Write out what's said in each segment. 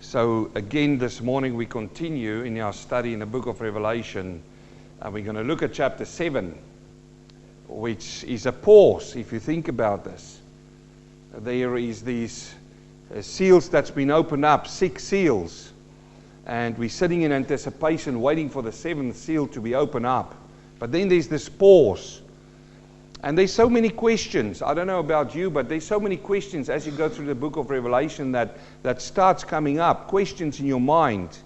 So, again, this morning we continue in our study in the book of Revelation, and we're going to look at chapter 7, which is a pause if you think about this. There is these uh, seals that's been opened up, six seals, and we're sitting in anticipation, waiting for the seventh seal to be opened up. But then there's this pause. And there's so many questions. I don't know about you, but there's so many questions as you go through the book of Revelation that, that starts coming up, questions in your mind.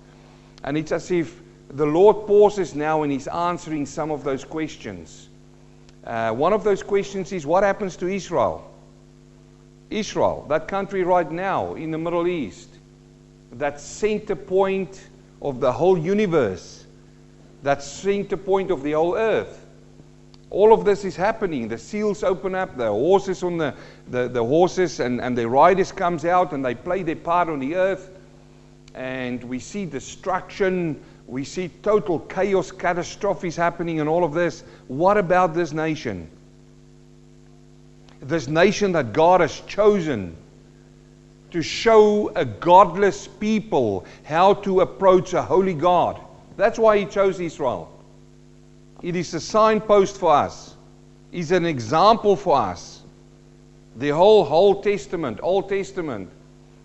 And it's as if the Lord pauses now and He's answering some of those questions. Uh, one of those questions is what happens to Israel? Israel, that country right now in the Middle East, that center point of the whole universe, that center point of the whole earth. All of this is happening. The seals open up, the horses on the, the, the horses and, and the riders comes out and they play their part on the earth. And we see destruction. We see total chaos, catastrophes happening and all of this. What about this nation? This nation that God has chosen to show a godless people how to approach a holy God. That's why He chose Israel. It is a signpost for us. It's an example for us. The whole Old Testament, Old Testament,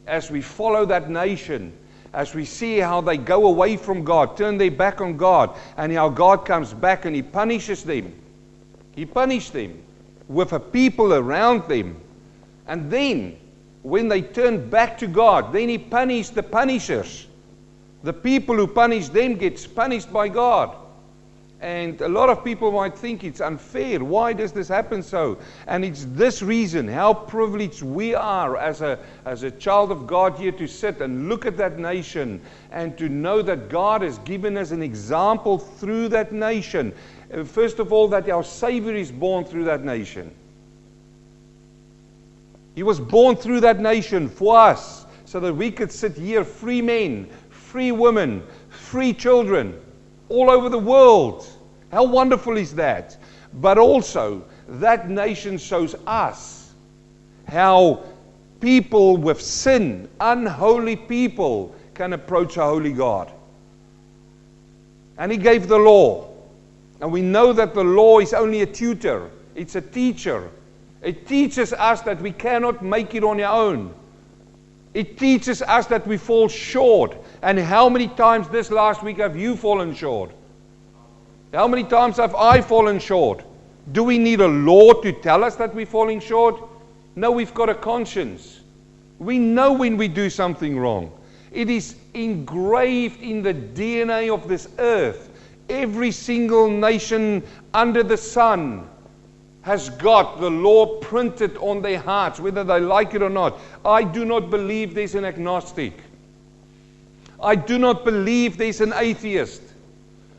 as we follow that nation, as we see how they go away from God, turn their back on God, and how God comes back and He punishes them. He punished them with a people around them. And then, when they turn back to God, then He punished the punishers. The people who punish them gets punished by God. And a lot of people might think it's unfair. Why does this happen so? And it's this reason how privileged we are as a, as a child of God here to sit and look at that nation and to know that God has given us an example through that nation. Uh, first of all, that our Savior is born through that nation. He was born through that nation for us so that we could sit here free men, free women, free children all over the world. How wonderful is that? But also, that nation shows us how people with sin, unholy people, can approach a holy God. And He gave the law. And we know that the law is only a tutor, it's a teacher. It teaches us that we cannot make it on our own. It teaches us that we fall short. And how many times this last week have you fallen short? How many times have I fallen short? Do we need a law to tell us that we're falling short? No, we've got a conscience. We know when we do something wrong. It is engraved in the DNA of this earth. Every single nation under the sun has got the law printed on their hearts, whether they like it or not. I do not believe there's an agnostic. I do not believe there's an atheist.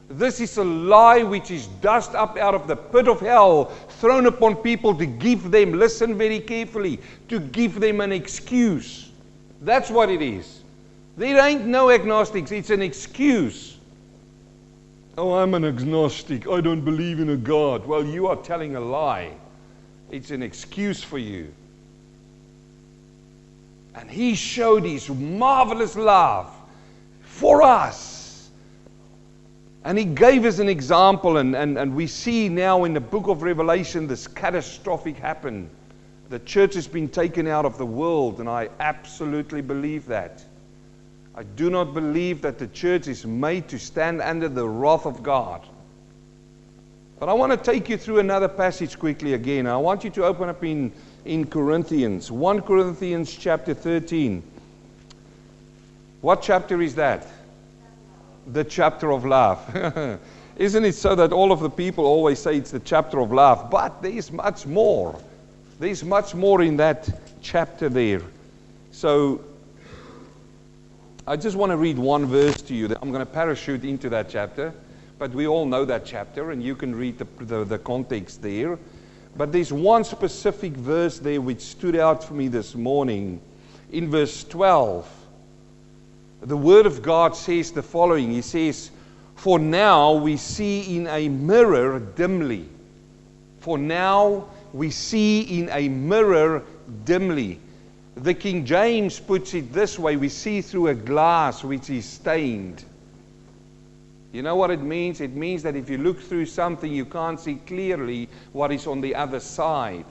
This is a lie which is dust up out of the pit of hell, thrown upon people to give them, listen very carefully, to give them an excuse. That's what it is. There ain't no agnostics, it's an excuse. Oh, I'm an agnostic. I don't believe in a God. Well, you are telling a lie. It's an excuse for you. And He showed His marvelous love for us. And He gave us an example, and, and, and we see now in the book of Revelation this catastrophic happen. The church has been taken out of the world, and I absolutely believe that. I do not believe that the church is made to stand under the wrath of God. But I want to take you through another passage quickly again. I want you to open up in, in Corinthians, 1 Corinthians chapter 13. What chapter is that? The chapter of love. Isn't it so that all of the people always say it's the chapter of love? But there is much more. There's much more in that chapter there. So I just want to read one verse to you. I'm going to parachute into that chapter, but we all know that chapter, and you can read the, the, the context there. But there's one specific verse there which stood out for me this morning. In verse 12, the Word of God says the following He says, For now we see in a mirror dimly. For now we see in a mirror dimly. The King James puts it this way we see through a glass which is stained. You know what it means? It means that if you look through something, you can't see clearly what is on the other side.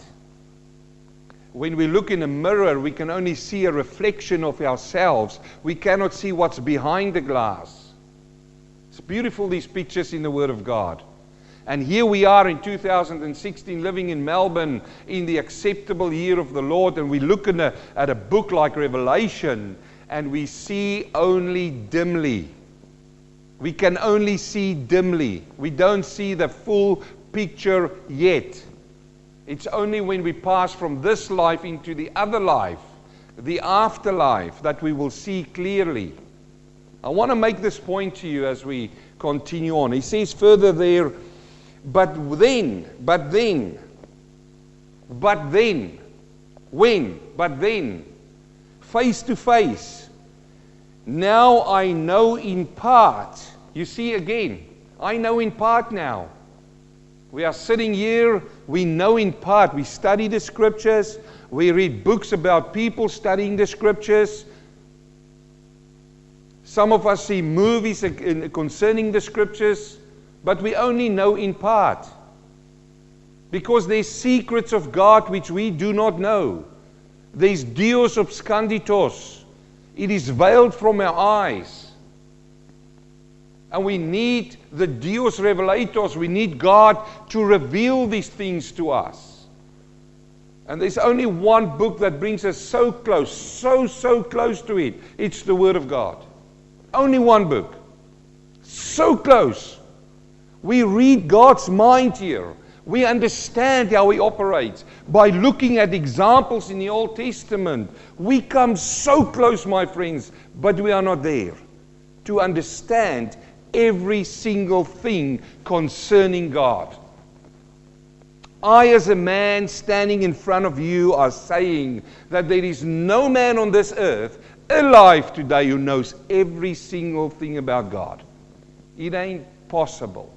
When we look in a mirror, we can only see a reflection of ourselves. We cannot see what's behind the glass. It's beautiful, these pictures in the Word of God. And here we are in 2016 living in Melbourne in the acceptable year of the Lord. And we look a, at a book like Revelation and we see only dimly. We can only see dimly. We don't see the full picture yet. It's only when we pass from this life into the other life, the afterlife, that we will see clearly. I want to make this point to you as we continue on. He says further there, but then, but then, but then, when, but then, face to face. Now I know in part. You see again, I know in part now. We are sitting here, we know in part. We study the scriptures, we read books about people studying the scriptures. Some of us see movies concerning the scriptures but we only know in part. Because there's secrets of God which we do not know. There's Deus obscurus. It is veiled from our eyes. And we need the Deus revelatus. We need God to reveal these things to us. And there's only one book that brings us so close, so, so close to it. It's the Word of God. Only one book. So close. We read God's mind here. We understand how He operates by looking at examples in the Old Testament. We come so close, my friends, but we are not there to understand every single thing concerning God. I, as a man standing in front of you, are saying that there is no man on this earth alive today who knows every single thing about God. It ain't possible.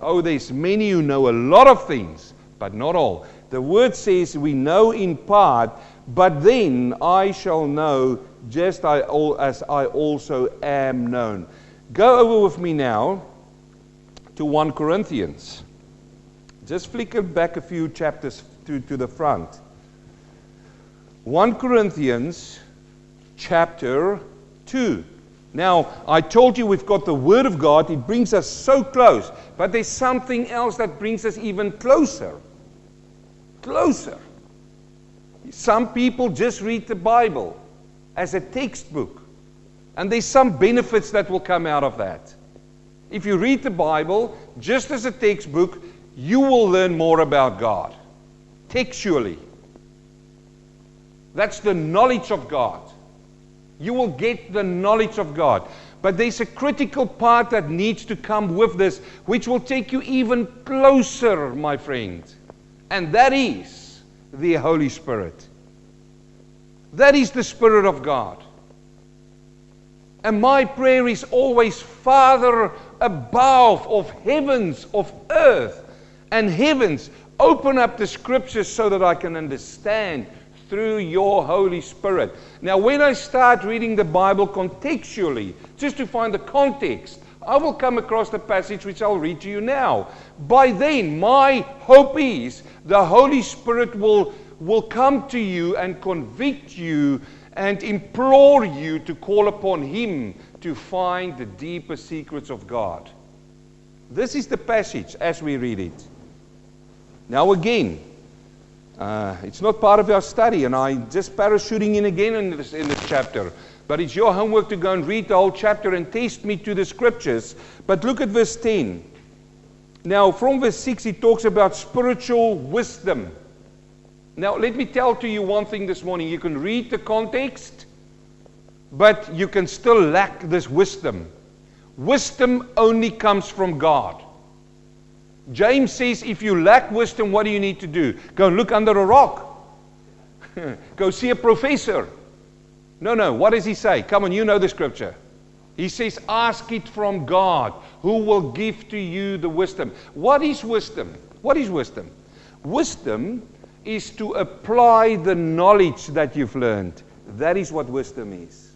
Oh, there's many who know a lot of things, but not all. The word says we know in part, but then I shall know just as I also am known. Go over with me now to 1 Corinthians. Just flicker back a few chapters to, to the front. 1 Corinthians chapter 2. Now, I told you we've got the Word of God, it brings us so close. But there's something else that brings us even closer. Closer. Some people just read the Bible as a textbook, and there's some benefits that will come out of that. If you read the Bible just as a textbook, you will learn more about God textually. That's the knowledge of God. You will get the knowledge of God. But there's a critical part that needs to come with this, which will take you even closer, my friend. And that is the Holy Spirit. That is the Spirit of God. And my prayer is always, Father above, of heavens, of earth, and heavens, open up the scriptures so that I can understand through your Holy Spirit. Now, when I start reading the Bible contextually, just to find the context, I will come across the passage which I'll read to you now. By then, my hope is the Holy Spirit will, will come to you and convict you and implore you to call upon Him to find the deeper secrets of God. This is the passage as we read it. Now, again, uh, it's not part of our study, and I'm just parachuting in again in this, in this chapter. But it's your homework to go and read the whole chapter and taste me to the scriptures. But look at verse 10. Now, from verse 6, he talks about spiritual wisdom. Now, let me tell to you one thing this morning. You can read the context, but you can still lack this wisdom. Wisdom only comes from God. James says, if you lack wisdom, what do you need to do? Go and look under a rock. Go see a professor. No, no. What does he say? Come on, you know the scripture. He says, ask it from God, who will give to you the wisdom. What is wisdom? What is wisdom? Wisdom is to apply the knowledge that you've learned. That is what wisdom is.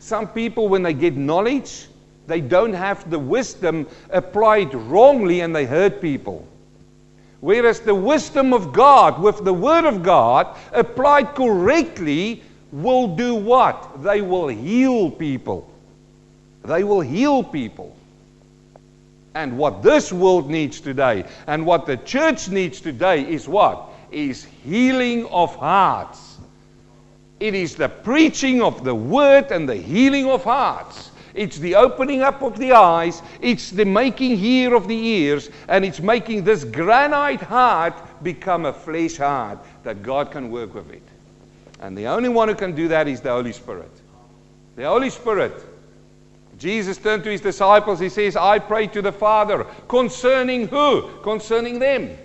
Some people, when they get knowledge, they don't have the wisdom applied wrongly and they hurt people. Whereas the wisdom of God, with the Word of God, applied correctly, will do what? They will heal people. They will heal people. And what this world needs today, and what the church needs today, is what? Is healing of hearts. It is the preaching of the Word and the healing of hearts. It's the opening up of the eyes. It's the making here of the ears. And it's making this granite heart become a flesh heart that God can work with it. And the only one who can do that is the Holy Spirit. The Holy Spirit. Jesus turned to his disciples. He says, I pray to the Father. Concerning who? Concerning them.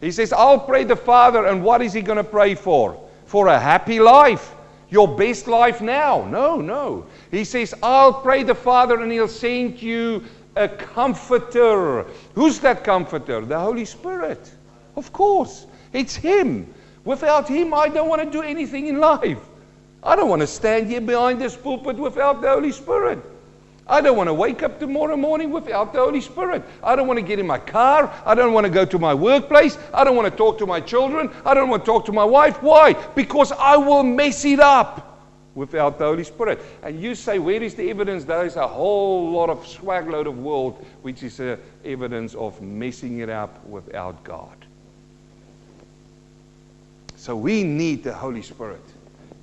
He says, I'll pray the Father. And what is he going to pray for? For a happy life. Your best life now. No, no. He says, I'll pray the Father and He'll send you a comforter. Who's that comforter? The Holy Spirit. Of course. It's Him. Without Him, I don't want to do anything in life. I don't want to stand here behind this pulpit without the Holy Spirit. I don't want to wake up tomorrow morning without the Holy Spirit. I don't want to get in my car. I don't want to go to my workplace. I don't want to talk to my children. I don't want to talk to my wife. Why? Because I will mess it up without the Holy Spirit. And you say, where is the evidence? There is a whole lot of swagload of world which is a evidence of messing it up without God. So we need the Holy Spirit.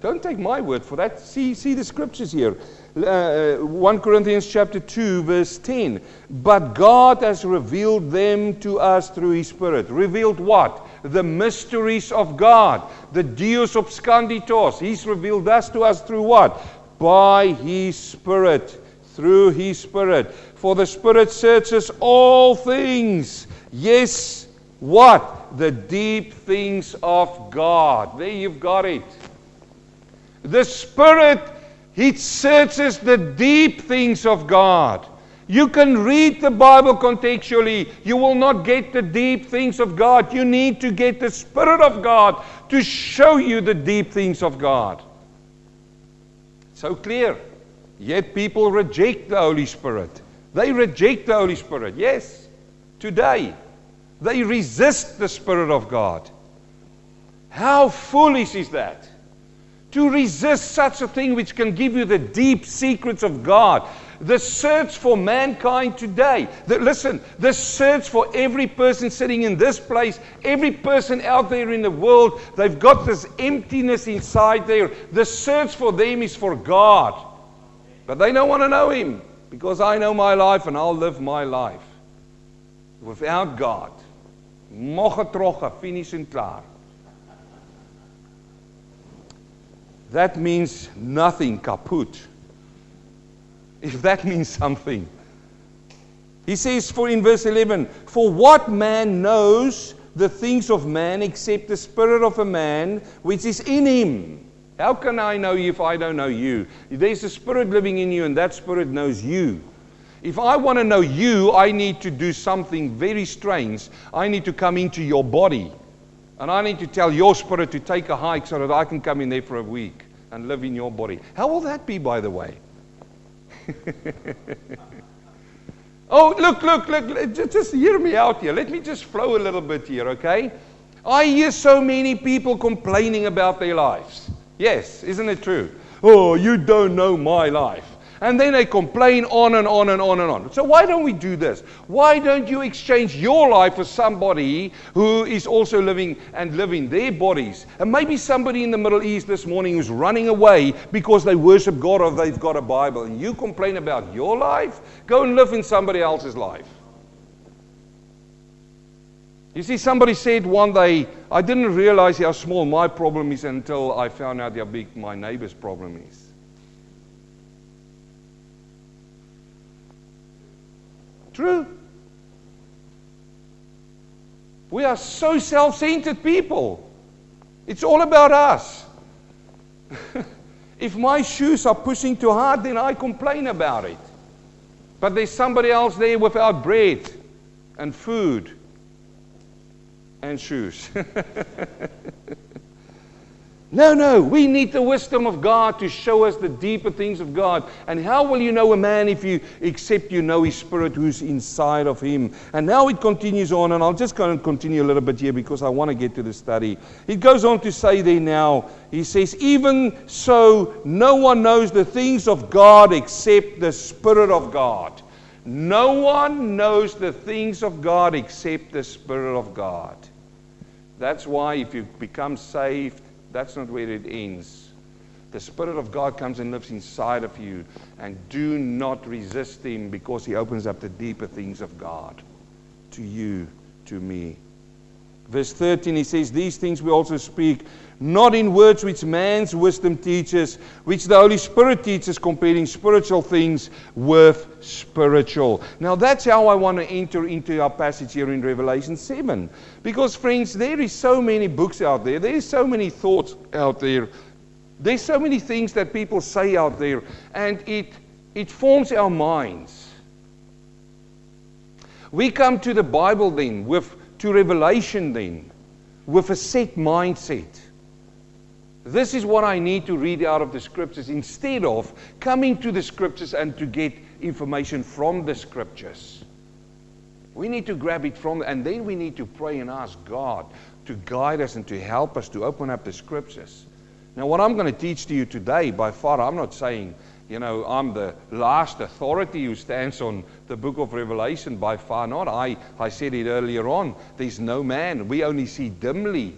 Don't take my word for that. See, see the scriptures here. Uh, 1 Corinthians chapter 2, verse 10. But God has revealed them to us through His Spirit. Revealed what? the mysteries of God, the Deus obscurantibus. He's revealed us to us through what? By His Spirit. Through His Spirit. For the Spirit searches all things. Yes, what? The deep things of God. There you've got it. The Spirit, He searches the deep things of God. You can read the Bible contextually. You will not get the deep things of God. You need to get the Spirit of God to show you the deep things of God. So clear. Yet people reject the Holy Spirit. They reject the Holy Spirit. Yes, today. They resist the Spirit of God. How foolish is that? To resist such a thing which can give you the deep secrets of God the search for mankind today. The, listen, the search for every person sitting in this place, every person out there in the world, they've got this emptiness inside there. The search for them is for God. But they don't want to know Him because I know my life and I'll live my life without God. Moche troche, finish and klaar. That means nothing, kaput if that means something. He says, for in verse 11, For what man knows the things of man except the spirit of a man which is in him? How can I know you if I don't know you? There's a spirit living in you, and that spirit knows you. If I want to know you, I need to do something very strange. I need to come into your body. And I need to tell your spirit to take a hike so that I can come in there for a week and live in your body. How will that be, by the way? oh, look, look, look. Just hear me out here. Let me just flow a little bit here, okay? I hear so many people complaining about their lives. Yes, isn't it true? Oh, you don't know my life. And then they complain on and on and on and on. So, why don't we do this? Why don't you exchange your life for somebody who is also living and living their bodies? And maybe somebody in the Middle East this morning who's running away because they worship God or they've got a Bible. And you complain about your life? Go and live in somebody else's life. You see, somebody said one day, I didn't realize how small my problem is until I found out how big my neighbor's problem is. True. We are so self centered people. It's all about us. if my shoes are pushing too hard, then I complain about it. But there's somebody else there without bread and food. and shoes. No, no, we need the wisdom of God to show us the deeper things of God. And how will you know a man if you except you know his spirit who's inside of him? And now it continues on, and I'll just go and continue a little bit here because I want to get to the study. It goes on to say there now, he says, Even so, no one knows the things of God except the Spirit of God. No one knows the things of God except the Spirit of God. That's why if you become saved, that's not where it ends. The Spirit of God comes and lives inside of you, and do not resist Him because He opens up the deeper things of God to you, to me. Verse 13, he says, These things we also speak, not in words which man's wisdom teaches, which the Holy Spirit teaches, comparing spiritual things with spiritual. Now, that's how I want to enter into our passage here in Revelation 7. Because, friends, there is so many books out there, there is so many thoughts out there, there's so many things that people say out there, and it, it forms our minds. We come to the Bible then with to Revelation then with a set mindset. This is what I need to read out of the scriptures instead of coming to the scriptures and to get information from the scriptures. We need to grab it from, and then we need to pray and ask God to guide us and to help us to open up the scriptures. Now, what I'm going to teach to you today, by far, I'm not saying you know, I'm the last authority who stands on the book of Revelation by far not. I, I said it earlier on. There's no man. We only see dimly.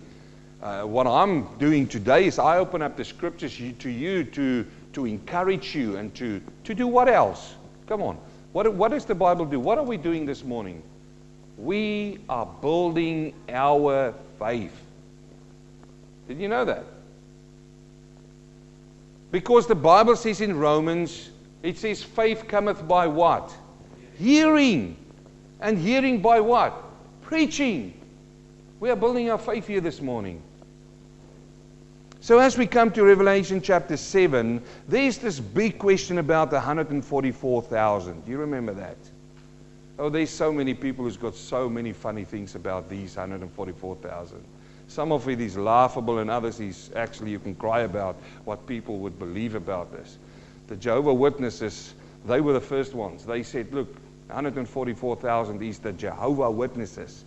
Uh, what I'm doing today is I open up the scriptures to you to, to encourage you and to, to do what else? Come on. What, what does the Bible do? What are we doing this morning? We are building our faith. Did you know that? Because the Bible says in Romans, it says faith cometh by what? Hearing. And hearing by what? Preaching. We are building our faith here this morning. So, as we come to Revelation chapter 7, there's this big question about the 144,000. Do you remember that? Oh, there's so many people who's got so many funny things about these 144,000. Some of it is laughable, and others is actually you can cry about what people would believe about this. The Jehovah Witnesses, they were the first ones. They said, look, 144,000 is the Jehovah Witnesses.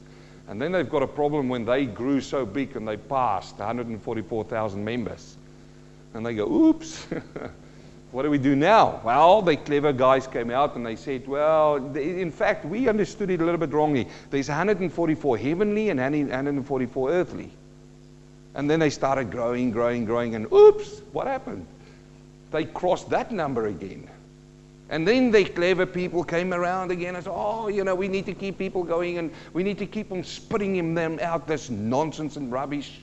And then they've got a problem when they grew so big and they passed 144,000 members. And they go, oops, what do we do now? Well, the clever guys came out and they said, well, in fact, we understood it a little bit wrongly. There's 144 heavenly and 144 earthly. And then they started growing, growing, growing, and oops, what happened? They crossed that number again. And then the clever people came around again and said, oh, you know, we need to keep people going and we need to keep them spitting them out this nonsense and rubbish.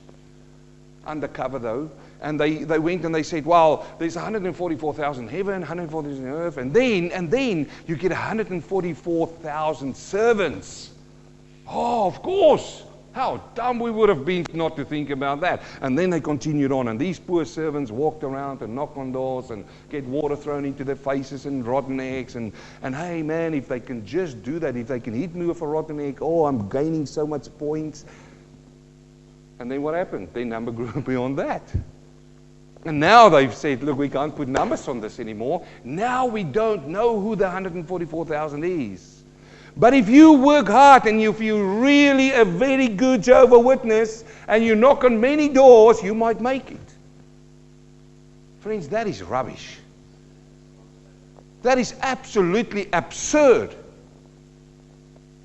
Undercover, though and they, they went and they said, well, there's 144,000 heaven, 140,000 earth, and then, and then you get 144,000 servants. Oh, of course. How dumb we would have been not to think about that. And then they continued on, and these poor servants walked around and knock on doors and get water thrown into their faces and rotten eggs. And, and hey, man, if they can just do that, if they can hit me with a rotten egg, oh, I'm gaining so much points. And then what happened? Their number grew beyond that. And now they've said, look, we can't put numbers on this anymore. Now we don't know who the 144,000 is. But if you work hard and if you're really a very good Jehovah Witness and you knock on many doors, you might make it. Friends, that is rubbish. That is absolutely absurd.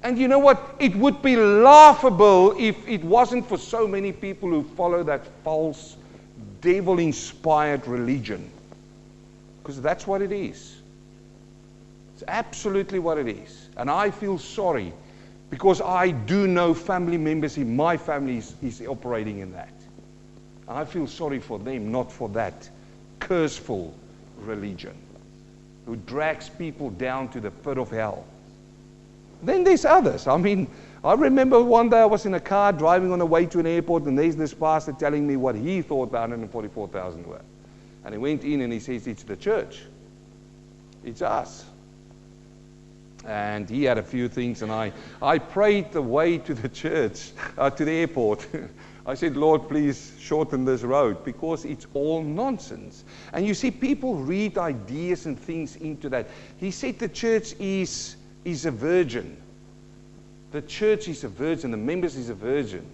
And you know what? It would be laughable if it wasn't for so many people who follow that false devil inspired religion. Because that's what it is. It's absolutely what it is. And I feel sorry because I do know family members in my family is, is operating in that. I feel sorry for them, not for that curseful religion who drags people down to the pit of hell. Then there's others. I mean, I remember one day I was in a car driving on the way to an airport, and there's this pastor telling me what he thought the 144,000 were. And he went in and he says, It's the church, it's us. And he had a few things, and I, I prayed the way to the church, uh, to the airport. I said, Lord, please shorten this road because it's all nonsense. And you see, people read ideas and things into that. He said the church is, is a virgin. The church is a virgin, the members is a virgin.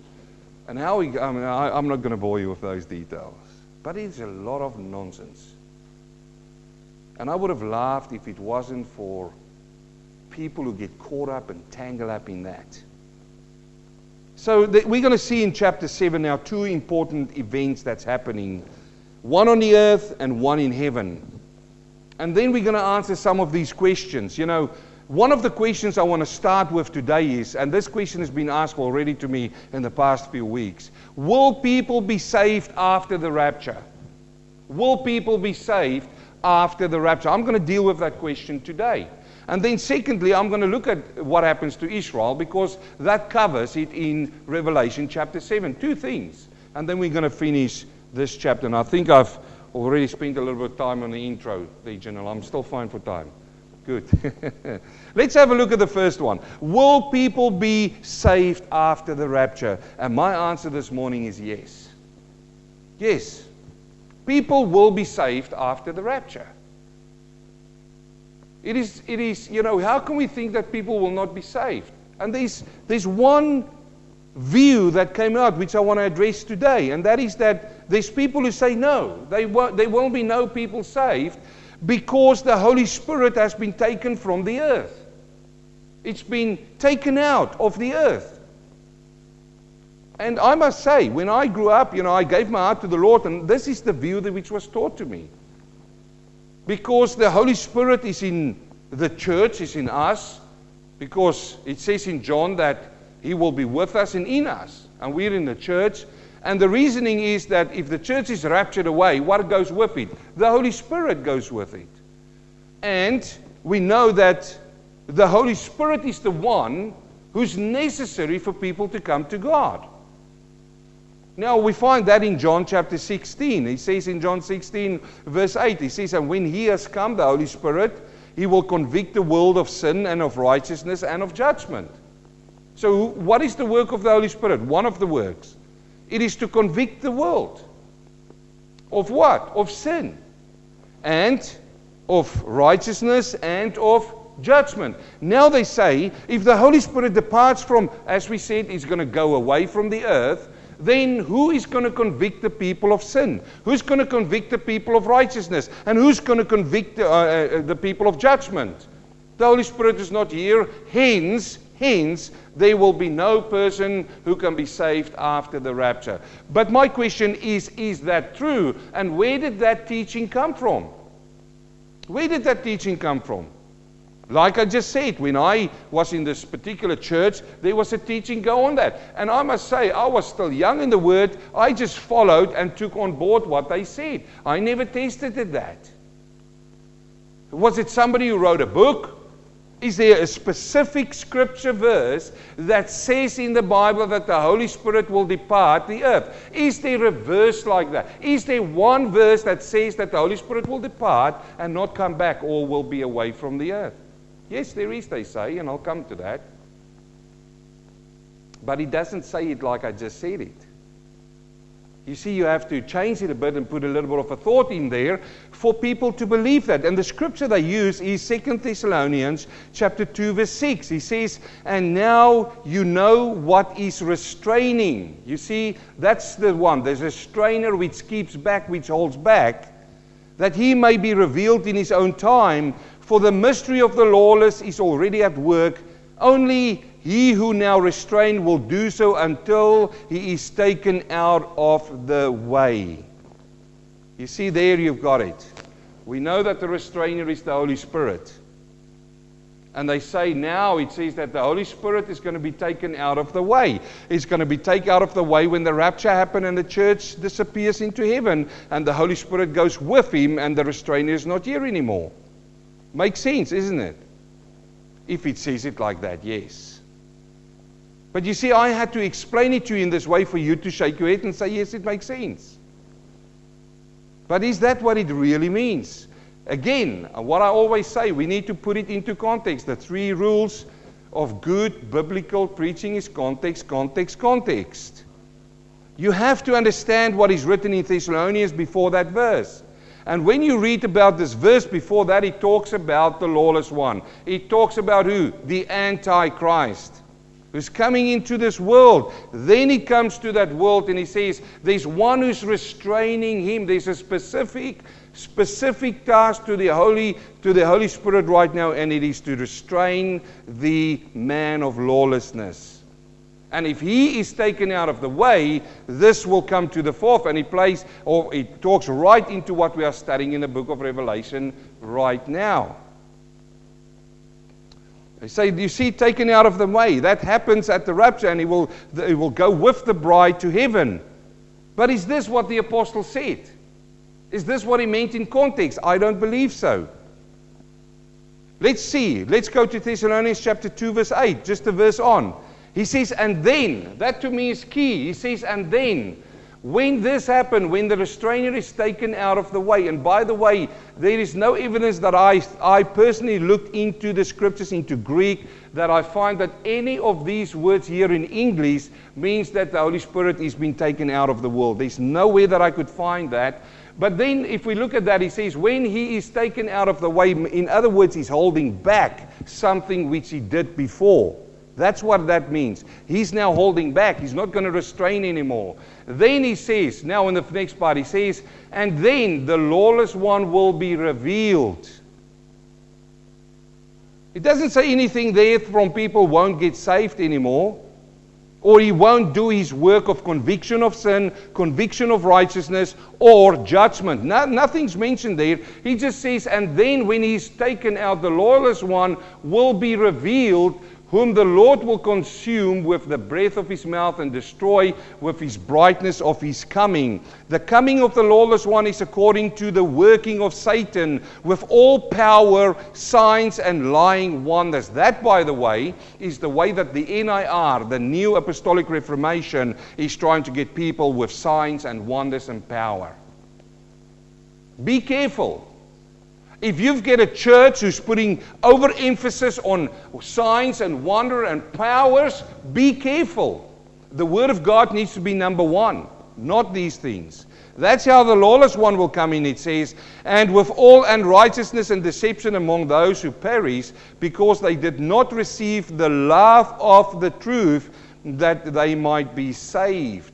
And how we, I mean, I, I'm not going to bore you with those details. But it's a lot of nonsense. And I would have laughed if it wasn't for people who get caught up and tangled up in that. So the, we're going to see in chapter 7 now two important events that's happening one on the earth and one in heaven. And then we're going to answer some of these questions. You know, one of the questions I want to start with today is, and this question has been asked already to me in the past few weeks Will people be saved after the rapture? Will people be saved after the rapture? I'm going to deal with that question today. And then, secondly, I'm going to look at what happens to Israel because that covers it in Revelation chapter 7. Two things. And then we're going to finish this chapter. And I think I've already spent a little bit of time on the intro, the general. I'm still fine for time. Good. Let's have a look at the first one. Will people be saved after the rapture? And my answer this morning is yes. Yes. People will be saved after the rapture. It is, it is, you know, how can we think that people will not be saved? And there's, there's one view that came out which I want to address today, and that is that there's people who say no, they won't, there won't be no people saved because the Holy Spirit has been taken from the earth. It's been taken out of the earth. And I must say, when I grew up, you know, I gave my heart to the Lord, and this is the view that which was taught to me. Because the Holy Spirit is in the church, is in us. Because it says in John that He will be with us and in us. And we're in the church. And the reasoning is that if the church is raptured away, what goes with it? The Holy Spirit goes with it. And we know that the Holy Spirit is the one who's necessary for people to come to God. Now we find that in John chapter 16. He says in John 16, verse 8, he says, And when he has come, the Holy Spirit, he will convict the world of sin and of righteousness and of judgment. So, what is the work of the Holy Spirit? One of the works. It is to convict the world. Of what? Of sin. And of righteousness and of judgment. Now they say if the Holy Spirit departs from, as we said, he's going to go away from the earth, then who is going to convict the people of sin? Who's going to convict the people of righteousness? And who's going to convict the, uh, uh, the people of judgment? The Holy Spirit is not here. Hence, hence, there will be no person who can be saved after the rapture. But my question is is that true? And where did that teaching come from? Where did that teaching come from? Like I just said, when I was in this particular church, there was a teaching go on that. And I must say, I was still young in the word. I just followed and took on board what they said. I never tested it that. Was it somebody who wrote a book? Is there a specific scripture verse that says in the Bible that the Holy Spirit will depart the earth? Is there a verse like that? Is there one verse that says that the Holy Spirit will depart and not come back or will be away from the earth? Yes, there is, they say, and I'll come to that. But he doesn't say it like I just said it. You see, you have to change it a bit and put a little bit of a thought in there for people to believe that. And the scripture they use is Second Thessalonians chapter 2, verse 6. He says, And now you know what is restraining. You see, that's the one. There's a strainer which keeps back, which holds back, that he may be revealed in his own time. For the mystery of the lawless is already at work. Only he who now restrained will do so until he is taken out of the way. You see, there you've got it. We know that the restrainer is the Holy Spirit. And they say now it says that the Holy Spirit is going to be taken out of the way. It's going to be taken out of the way when the rapture happens and the church disappears into heaven and the Holy Spirit goes with him and the restrainer is not here anymore. Makes sense, isn't it? If it says it like that, yes. But you see, I had to explain it to you in this way for you to shake your head and say, yes, it makes sense. But is that what it really means? Again, what I always say, we need to put it into context. The three rules of good biblical preaching is context, context, context. You have to understand what is written in Thessalonians before that verse. And when you read about this verse before that, he talks about the lawless one. He talks about who? The Antichrist, who's coming into this world. Then he comes to that world and he says, There's one who's restraining him. There's a specific, specific task to the Holy, to the Holy Spirit right now, and it is to restrain the man of lawlessness. And if he is taken out of the way, this will come to the fourth. And he plays, or it talks right into what we are studying in the book of Revelation right now. They say, you see, taken out of the way. That happens at the rapture, and he will, he will go with the bride to heaven. But is this what the apostle said? Is this what he meant in context? I don't believe so. Let's see. Let's go to Thessalonians chapter 2, verse 8, just a verse on. He says, and then, that to me is key. He says, and then, when this happened, when the restrainer is taken out of the way, and by the way, there is no evidence that I, I personally looked into the scriptures, into Greek, that I find that any of these words here in English means that the Holy Spirit is being taken out of the world. There's nowhere that I could find that. But then, if we look at that, he says, when he is taken out of the way, in other words, he's holding back something which he did before. That's what that means. He's now holding back. He's not going to restrain anymore. Then he says, now in the next part, he says, and then the lawless one will be revealed. It doesn't say anything there from people won't get saved anymore. Or he won't do his work of conviction of sin, conviction of righteousness, or judgment. No, nothing's mentioned there. He just says, and then when he's taken out, the lawless one will be revealed whom the Lord will consume with the breath of his mouth and destroy with his brightness of his coming. The coming of the lawless one is according to the working of Satan with all power, signs, and lying wonders. That, by the way, is the way that the NAR, the New Apostolic Reformation, is trying to get people with signs and wonders and power. Be careful. If you've got a church who's putting overemphasis on signs and wonder and powers, be careful. The Word of God needs to be number one, not these things. That's how the lawless one will come in, it says, and with all unrighteousness and deception among those who perish, because they did not receive the love of the truth that they might be saved.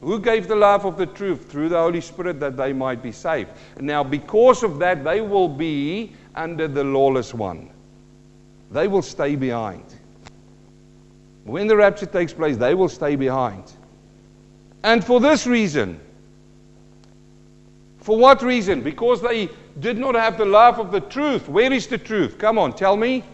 Who gave the love of the truth through the Holy Spirit that they might be saved? Now, because of that, they will be under the lawless one. They will stay behind. When the rapture takes place, they will stay behind. And for this reason, for what reason? Because they did not have the love of the truth. Where is the truth? Come on, tell me.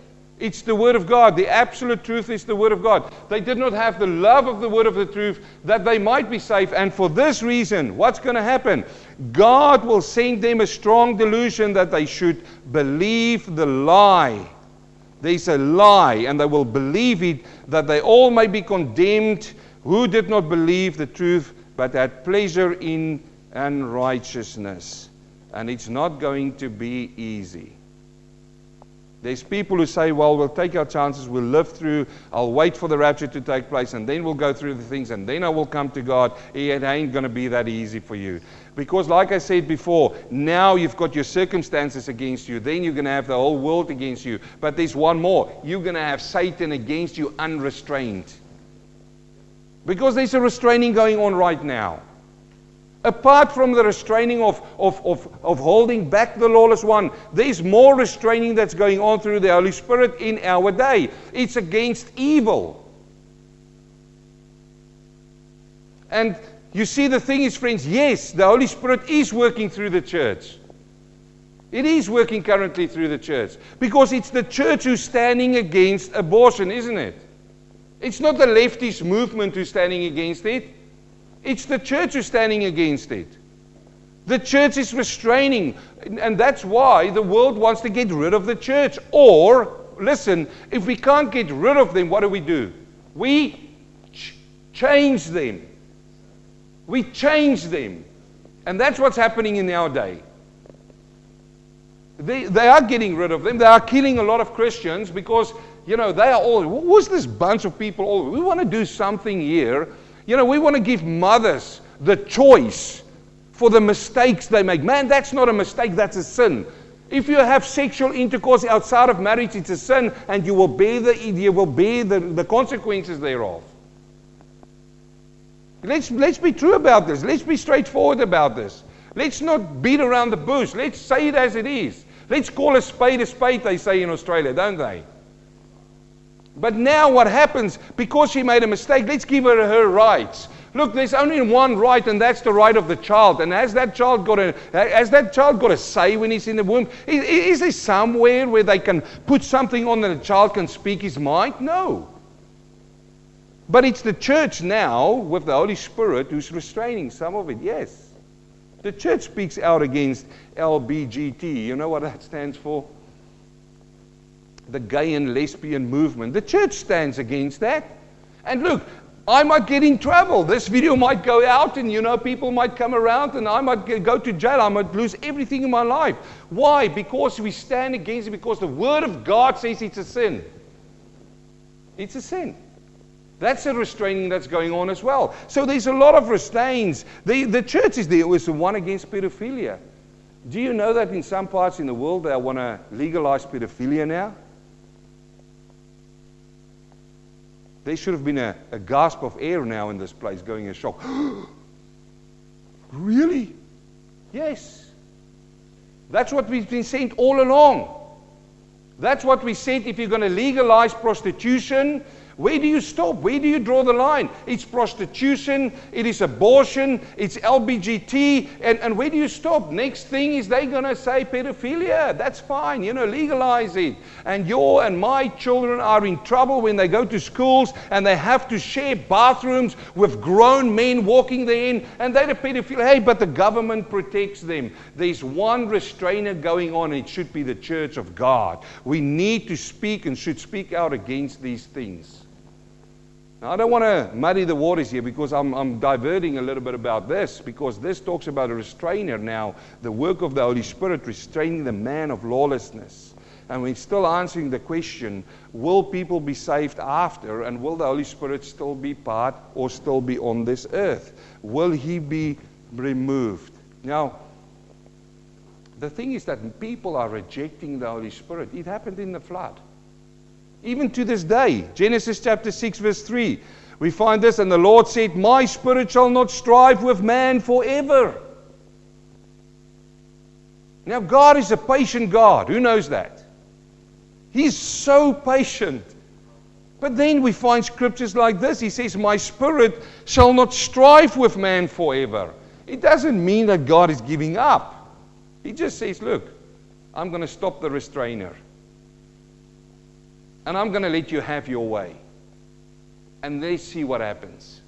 It's the Word of God. The absolute truth is the Word of God. They did not have the love of the Word of the truth that they might be safe. And for this reason, what's going to happen? God will send them a strong delusion that they should believe the lie. There's a lie, and they will believe it that they all may be condemned who did not believe the truth but had pleasure in unrighteousness. And it's not going to be easy. There's people who say, well, we'll take our chances, we'll live through, I'll wait for the rapture to take place, and then we'll go through the things, and then I will come to God. It ain't going to be that easy for you. Because, like I said before, now you've got your circumstances against you, then you're going to have the whole world against you. But there's one more you're going to have Satan against you unrestrained. Because there's a restraining going on right now. Apart from the restraining of, of, of, of holding back the lawless one, there's more restraining that's going on through the Holy Spirit in our day. It's against evil. And you see, the thing is, friends, yes, the Holy Spirit is working through the church. It is working currently through the church because it's the church who's standing against abortion, isn't it? It's not the leftist movement who's standing against it. It's the church who's standing against it. The church is restraining. And that's why the world wants to get rid of the church. Or, listen, if we can't get rid of them, what do we do? We ch- change them. We change them. And that's what's happening in our day. they, they are getting rid of them. They are killing a lot of Christians because, you know, they are all, who's this bunch of people? All, we want to do something here. You know, we want to give mothers the choice for the mistakes they make. Man, that's not a mistake, that's a sin. If you have sexual intercourse outside of marriage, it's a sin, and you will bear the, you will bear the, the consequences thereof. Let's, let's be true about this. Let's be straightforward about this. Let's not beat around the bush. Let's say it as it is. Let's call a spade a spade, they say in Australia, don't they? But now what happens, because she made a mistake, let's give her her rights. Look, there's only one right, and that's the right of the child. And has that child got a, has that child got a say when he's in the womb? Is, is there somewhere where they can put something on that the child can speak his mind? No. But it's the church now, with the Holy Spirit, who's restraining some of it. Yes. The church speaks out against LBGT. You know what that stands for? The gay and lesbian movement. The church stands against that. And look, I might get in trouble. This video might go out, and you know, people might come around, and I might go to jail. I might lose everything in my life. Why? Because we stand against it, because the Word of God says it's a sin. It's a sin. That's a restraining that's going on as well. So there's a lot of restraints. The, the church is there was the one against pedophilia. Do you know that in some parts in the world they want to legalize pedophilia now? There should have been a, a gasp of air now in this place, going in shock. really? Yes. That's what we've been saying all along. That's what we said if you're going to legalize prostitution, where do you stop? Where do you draw the line? It's prostitution, it is abortion, it's LBGT, and, and where do you stop? Next thing is they're going to say pedophilia. That's fine, you know, legalize it. And your and my children are in trouble when they go to schools and they have to share bathrooms with grown men walking there in, and they're a pedophile. Hey, but the government protects them. There's one restrainer going on, it should be the church of God. We need to speak and should speak out against these things. Now, I don't want to muddy the waters here because I'm, I'm diverting a little bit about this because this talks about a restrainer now, the work of the Holy Spirit restraining the man of lawlessness. And we're still answering the question will people be saved after, and will the Holy Spirit still be part or still be on this earth? Will he be removed? Now, the thing is that people are rejecting the Holy Spirit. It happened in the flood. Even to this day, Genesis chapter 6, verse 3, we find this, and the Lord said, My spirit shall not strive with man forever. Now, God is a patient God. Who knows that? He's so patient. But then we find scriptures like this. He says, My spirit shall not strive with man forever. It doesn't mean that God is giving up. He just says, Look, I'm going to stop the restrainer and I'm going to let you have your way. And let's see what happens.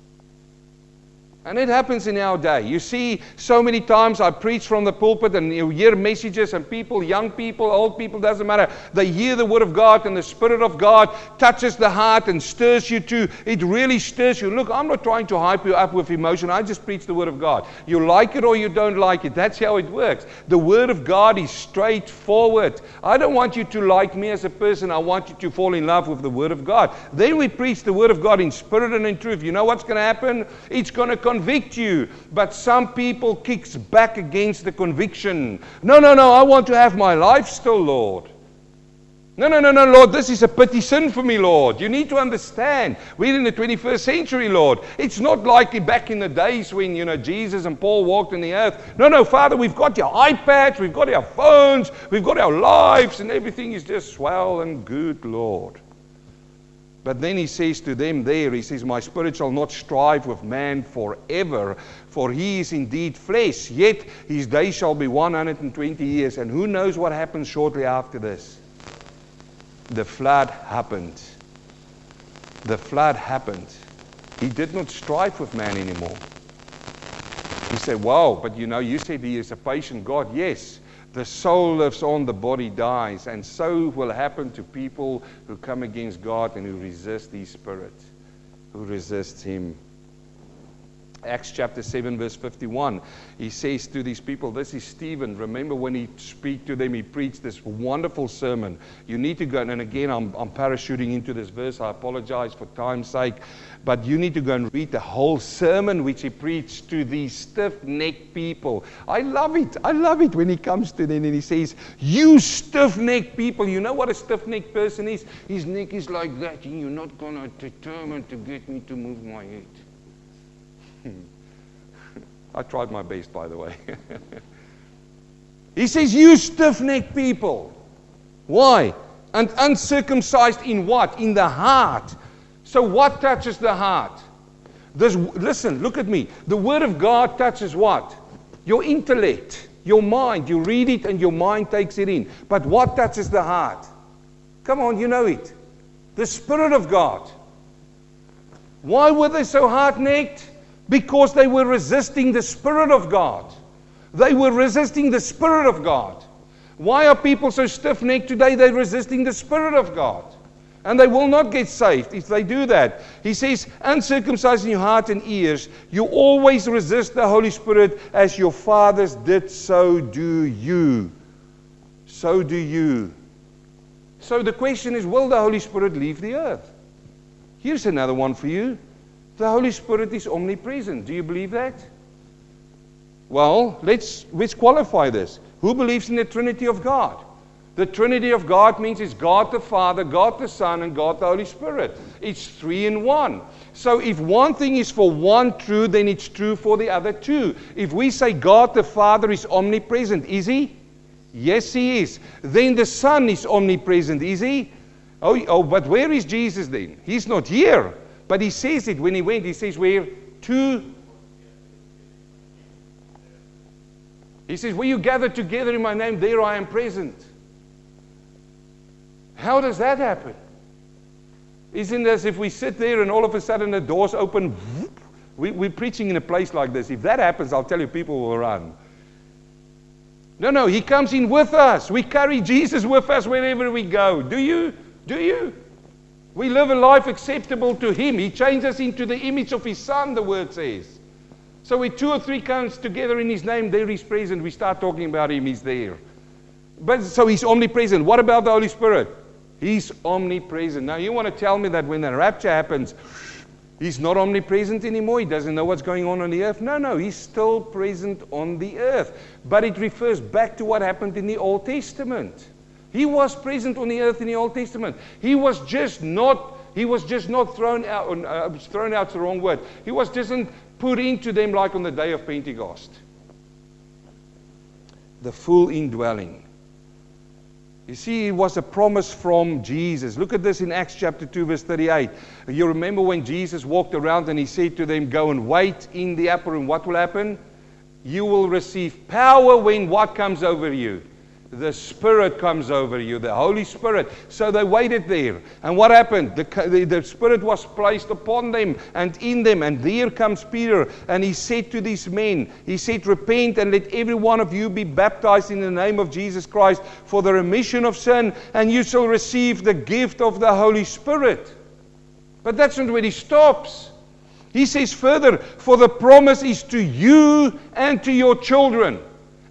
And it happens in our day. You see, so many times I preach from the pulpit and you hear messages, and people, young people, old people, doesn't matter. They hear the Word of God, and the Spirit of God touches the heart and stirs you to. It really stirs you. Look, I'm not trying to hype you up with emotion. I just preach the Word of God. You like it or you don't like it. That's how it works. The Word of God is straightforward. I don't want you to like me as a person. I want you to fall in love with the Word of God. Then we preach the Word of God in spirit and in truth. You know what's going to happen? It's going to convict you. But some people kicks back against the conviction. No, no, no, I want to have my life still, Lord. No, no, no, no, Lord, this is a petty sin for me, Lord. You need to understand. We're in the 21st century, Lord. It's not like back in the days when, you know, Jesus and Paul walked in the earth. No, no, Father, we've got your iPads, we've got our phones, we've got our lives, and everything is just swell and good, Lord. But then he says to them there, he says, My spirit shall not strive with man forever, for he is indeed flesh, yet his days shall be 120 years. And who knows what happens shortly after this? The flood happened. The flood happened. He did not strive with man anymore. You say, Wow, but you know, you said he is a patient God. Yes, the soul lives on, the body dies. And so will happen to people who come against God and who resist His Spirit, who resist Him. Acts chapter 7, verse 51. He says to these people, This is Stephen. Remember when he speak to them, he preached this wonderful sermon. You need to go, and again, I'm, I'm parachuting into this verse. I apologize for time's sake. But you need to go and read the whole sermon which he preached to these stiff necked people. I love it. I love it when he comes to them and he says, You stiff necked people. You know what a stiff necked person is? His neck is like that, and you're not going to determine to get me to move my head. I tried my best, by the way. he says, You stiff necked people. Why? And uncircumcised in what? In the heart so, what touches the heart? This, listen, look at me. The Word of God touches what? Your intellect, your mind. You read it and your mind takes it in. But what touches the heart? Come on, you know it. The Spirit of God. Why were they so hard necked? Because they were resisting the Spirit of God. They were resisting the Spirit of God. Why are people so stiff necked today? They're resisting the Spirit of God and they will not get saved if they do that. He says, uncircumcised in your heart and ears, you always resist the Holy Spirit as your fathers did, so do you. So do you. So the question is, will the Holy Spirit leave the earth? Here's another one for you. The Holy Spirit is omnipresent. Do you believe that? Well, let's, let's qualify this. Who believes in the Trinity of God? The Trinity of God means it's God the Father, God the Son, and God the Holy Spirit. It's three in one. So if one thing is for one true, then it's true for the other two. If we say God the Father is omnipresent, is he? Yes, he is. Then the Son is omnipresent, is he? Oh, oh, but where is Jesus then? He's not here. But he says it when he went. He says, Where two. He says, Where you gather together in my name, there I am present. How does that happen? Isn't it as if we sit there and all of a sudden the doors open? We, we're preaching in a place like this. If that happens, I'll tell you, people will run. No, no, he comes in with us. We carry Jesus with us wherever we go. Do you? Do you? We live a life acceptable to him. He changed us into the image of his son, the word says. So when two or three comes together in his name, there he's present. We start talking about him, he's there. But so he's omnipresent. What about the Holy Spirit? He's omnipresent. Now, you want to tell me that when the rapture happens, he's not omnipresent anymore? He doesn't know what's going on on the earth? No, no, he's still present on the earth. But it refers back to what happened in the Old Testament. He was present on the earth in the Old Testament. He was just not. He was just not thrown out. Uh, thrown out's the wrong word. He was just put into them like on the day of Pentecost. The full indwelling. You see, it was a promise from Jesus. Look at this in Acts chapter 2, verse 38. You remember when Jesus walked around and he said to them, Go and wait in the upper room. What will happen? You will receive power when what comes over you? The Spirit comes over you, the Holy Spirit. So they waited there. And what happened? The, the, the, Spirit was placed upon them and in them. And there comes Peter. And he said to these men, He said, Repent and let every one of you be baptized in the name of Jesus Christ for the remission of sin, and you shall receive the gift of the Holy Spirit. But that's not where he stops. He says further, For the promise is to you and to your children.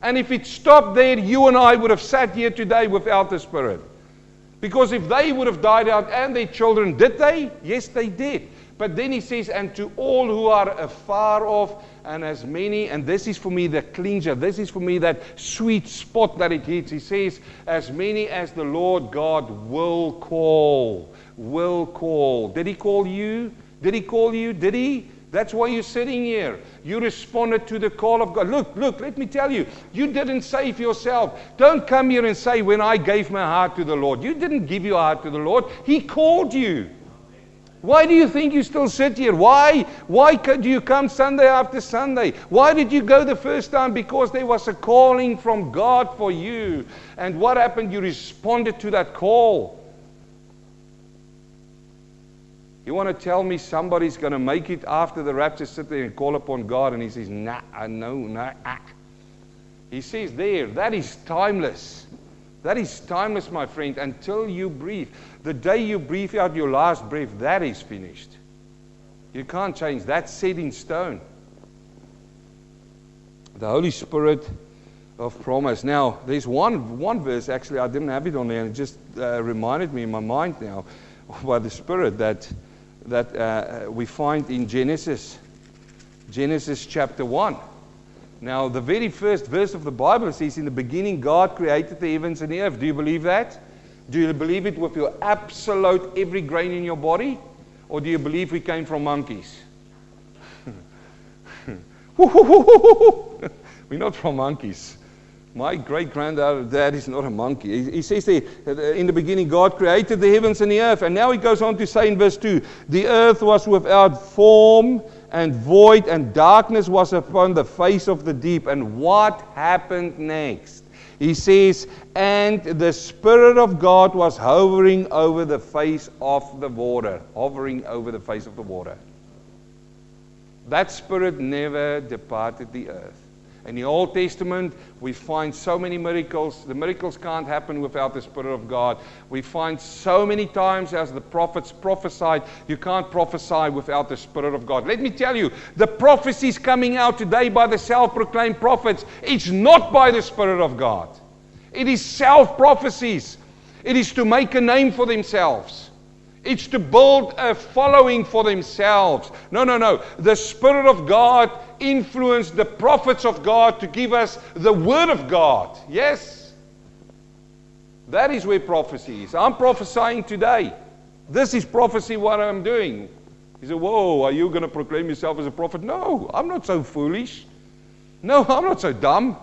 And if it stopped there, you and I would have sat here today without the Spirit. Because if they would have died out and their children, did they? Yes, they did. But then he says, and to all who are afar off, and as many, and this is for me the cleanser, this is for me that sweet spot that it hits. He says, as many as the Lord God will call. Will call. Did he call you? Did he call you? Did he? That's why you're sitting here. You responded to the call of God. Look, look, let me tell you, you didn't save yourself. Don't come here and say, when I gave my heart to the Lord. You didn't give your heart to the Lord, He called you. Why do you think you still sit here? Why? Why do you come Sunday after Sunday? Why did you go the first time? Because there was a calling from God for you. And what happened? You responded to that call. You want to tell me somebody's going to make it after the rapture, sit there and call upon God, and he says, Nah, no, nah. Ah. He says there, that is timeless. That is timeless, my friend, until you breathe. The day you breathe out your last breath, that is finished. You can't change. That's set in stone. The Holy Spirit of promise. Now, there's one, one verse, actually, I didn't have it on there, and it just uh, reminded me in my mind now by the Spirit that, that uh, we find in Genesis, Genesis chapter 1. Now, the very first verse of the Bible says, In the beginning, God created the heavens and the earth. Do you believe that? Do you believe it with your absolute every grain in your body? Or do you believe we came from monkeys? We're not from monkeys. My great granddad is not a monkey. He, he says there, uh, in the beginning, God created the heavens and the earth. And now he goes on to say in verse 2 the earth was without form and void, and darkness was upon the face of the deep. And what happened next? He says, and the Spirit of God was hovering over the face of the water. Hovering over the face of the water. That Spirit never departed the earth. In the Old Testament, we find so many miracles. The miracles can't happen without the Spirit of God. We find so many times, as the prophets prophesied, you can't prophesy without the Spirit of God. Let me tell you, the prophecies coming out today by the self proclaimed prophets, it's not by the Spirit of God. It is self prophecies, it is to make a name for themselves. It's to build a following for themselves. No, no, no. The Spirit of God influenced the prophets of God to give us the Word of God. Yes? That is where prophecy is. I'm prophesying today. This is prophecy, what I'm doing. He said, Whoa, are you going to proclaim yourself as a prophet? No, I'm not so foolish. No, I'm not so dumb.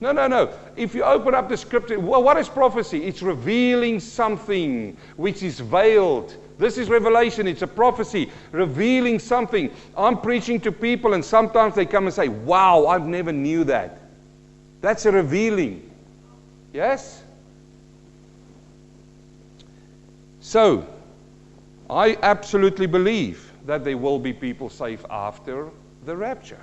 No, no, no. If you open up the scripture, what is prophecy? It's revealing something which is veiled. This is revelation. It's a prophecy revealing something. I'm preaching to people, and sometimes they come and say, Wow, I've never knew that. That's a revealing. Yes? So, I absolutely believe that there will be people safe after the rapture.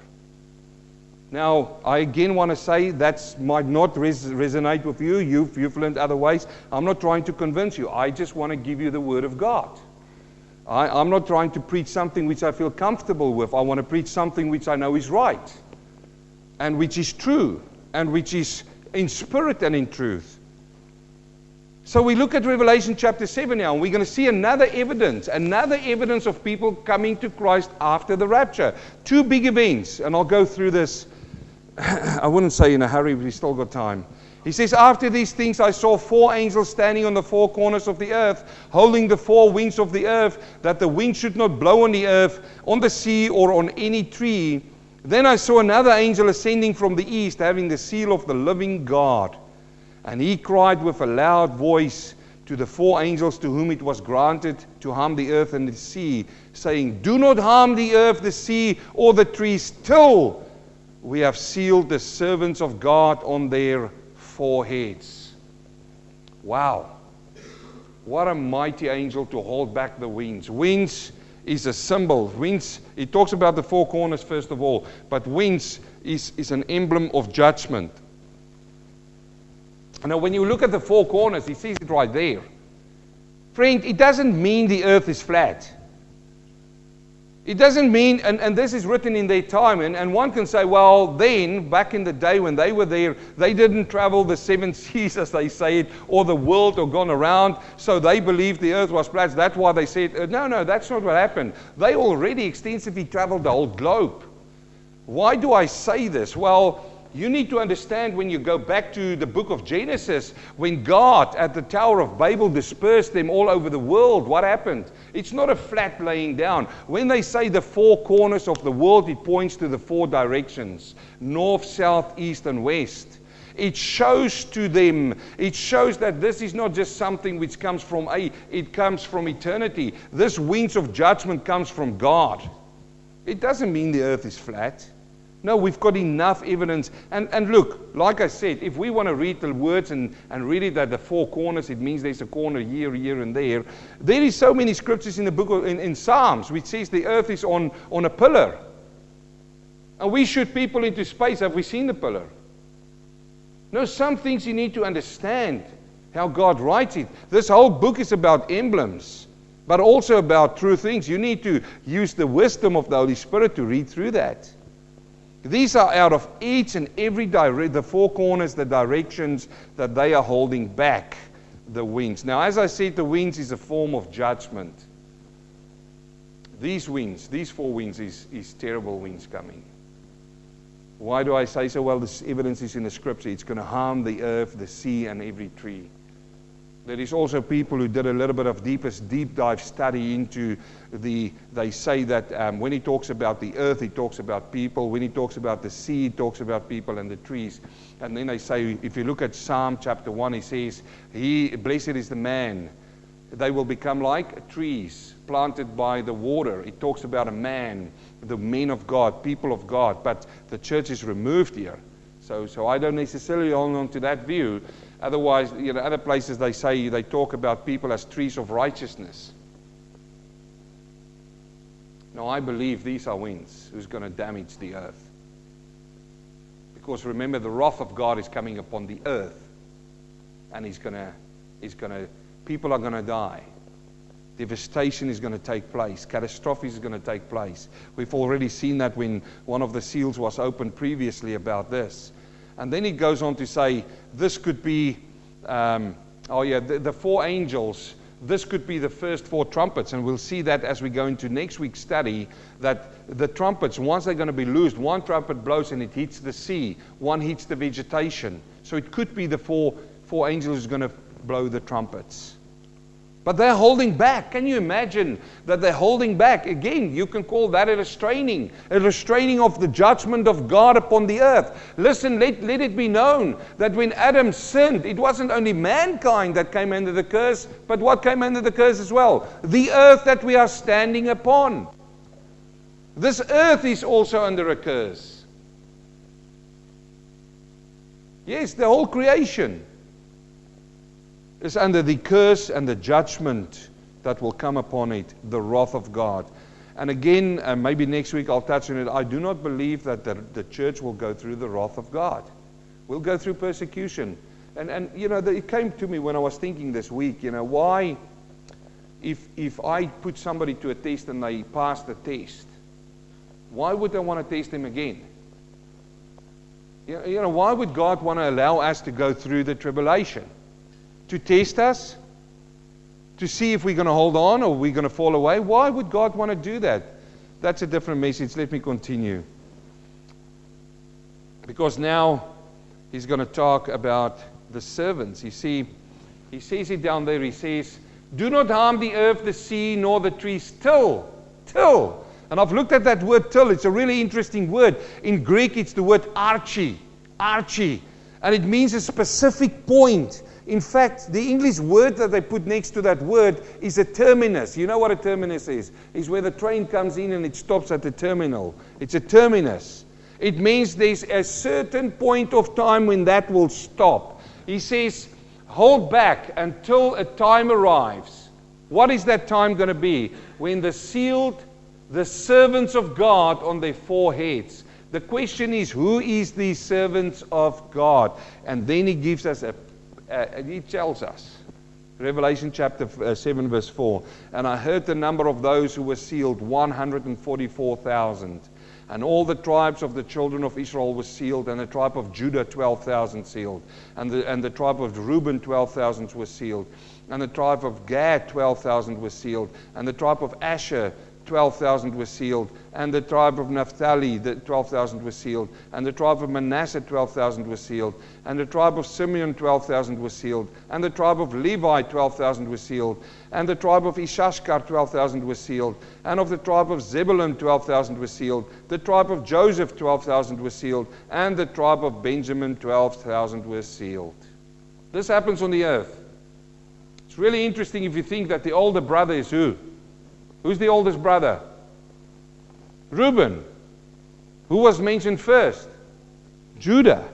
Now, I again want to say that might not res- resonate with you. You've, you've learned other ways. I'm not trying to convince you. I just want to give you the Word of God. I, I'm not trying to preach something which I feel comfortable with. I want to preach something which I know is right and which is true and which is in spirit and in truth. So we look at Revelation chapter 7 now, and we're going to see another evidence, another evidence of people coming to Christ after the rapture. Two big events, and I'll go through this I wouldn't say in a hurry, but he's still got time. He says, After these things, I saw four angels standing on the four corners of the earth, holding the four winds of the earth, that the wind should not blow on the earth, on the sea, or on any tree. Then I saw another angel ascending from the east, having the seal of the living God. And he cried with a loud voice to the four angels to whom it was granted to harm the earth and the sea, saying, Do not harm the earth, the sea, or the trees, till we have sealed the servants of God on their foreheads. Wow. What a mighty angel to hold back the winds. Winds is a symbol. Winds, it talks about the four corners first of all, but winds is, is an emblem of judgment. Now, when you look at the four corners, he sees it right there. Friend, it doesn't mean the earth is flat. It doesn't mean, and, and this is written in their time, and, and one can say, well, then, back in the day when they were there, they didn't travel the seven seas, as they say it, or the world, or gone around, so they believed the earth was flat. That's why they said, uh, no, no, that's not what happened. They already extensively traveled the whole globe. Why do I say this? Well, you need to understand when you go back to the book of Genesis, when God at the Tower of Babel dispersed them all over the world, what happened? It's not a flat laying down. When they say the four corners of the world, it points to the four directions north, south, east, and west. It shows to them, it shows that this is not just something which comes from a, it comes from eternity. This winds of judgment comes from God. It doesn't mean the earth is flat. No, we've got enough evidence. And, and look, like I said, if we want to read the words and, and read it at the four corners, it means there's a corner here, here, and there. There is so many scriptures in the book of, in, in Psalms which says the earth is on, on a pillar. And we shoot people into space. Have we seen the pillar? No, some things you need to understand how God writes it. This whole book is about emblems, but also about true things. You need to use the wisdom of the Holy Spirit to read through that. These are out of each and every direct, the four corners, the directions that they are holding back the winds. Now, as I said, the winds is a form of judgment. These winds, these four winds, is, is terrible winds coming. Why do I say so? Well, this evidence is in the scripture. It's going to harm the earth, the sea, and every tree. There is also people who did a little bit of deepest deep dive study into the. They say that um, when he talks about the earth, he talks about people. When he talks about the sea, he talks about people and the trees. And then they say, if you look at Psalm chapter one, he says, "He blessed is the man." They will become like trees planted by the water. It talks about a man, the men of God, people of God. But the church is removed here. So, so I don't necessarily hold on to that view. Otherwise, you know, other places they say they talk about people as trees of righteousness. Now, I believe these are winds who's going to damage the earth. Because remember, the wrath of God is coming upon the earth, and He's going to, He's going to, people are going to die. Devastation is going to take place. Catastrophe is going to take place. We've already seen that when one of the seals was opened previously about this. And then he goes on to say, this could be, um, oh yeah, the, the, four angels, this could be the first four trumpets. And we'll see that as we go into next week's study, that the trumpets, once they're going to be loosed, one trumpet blows and it hits the sea, one hits the vegetation. So it could be the four, four angels who's going to blow the trumpets. But they're holding back. Can you imagine that they're holding back? Again, you can call that a restraining, a restraining of the judgment of God upon the earth. Listen, let, let it be known that when Adam sinned, it wasn't only mankind that came under the curse, but what came under the curse as well? The earth that we are standing upon. This earth is also under a curse. Yes, the whole creation is under the curse and the judgment that will come upon it, the wrath of God. And again, uh, maybe next week I'll touch on it. I do not believe that the, the church will go through the wrath of God. We'll go through persecution. And, and you know, the, it came to me when I was thinking this week, you know, why, if, if I put somebody to a test and they pass the test, why would I want to test them again? You know, why would God want to allow us to go through the tribulation? To test us, to see if we're going to hold on or we're going to fall away. Why would God want to do that? That's a different message. Let me continue. Because now he's going to talk about the servants. You see, he says it down there. He says, Do not harm the earth, the sea, nor the trees till, till. And I've looked at that word till. It's a really interesting word. In Greek, it's the word archi, archi. And it means a specific point. In fact, the English word that they put next to that word is a terminus. You know what a terminus is? It's where the train comes in and it stops at the terminal. It's a terminus. It means there's a certain point of time when that will stop. He says, hold back until a time arrives. What is that time going to be? When the sealed, the servants of God on their foreheads. The question is, who is these servants of God? And then he gives us a uh, he tells us. Revelation chapter uh, 7, verse 4. And I heard the number of those who were sealed 144,000. And all the tribes of the children of Israel were sealed, and the tribe of Judah 12,000 sealed. And the, and the tribe of Reuben 12,000 were sealed. And the tribe of Gad 12,000 were sealed. And the tribe of Asher 12,000 were sealed, and the tribe of Naphtali, the 12,000 were sealed, and the tribe of Manasseh, 12,000 were sealed, and the tribe of Simeon, 12,000 were sealed, and the tribe of Levi, 12,000 were sealed, and the tribe of Issachar, 12,000 were sealed, and of the tribe of Zebulun, 12,000 were sealed, the tribe of Joseph, 12,000 were sealed, and the tribe of Benjamin, 12,000 were sealed. This happens on the earth. It's really interesting if you think that the older brother is who? Who's the oldest brother? Reuben. Who was mentioned first? Judah.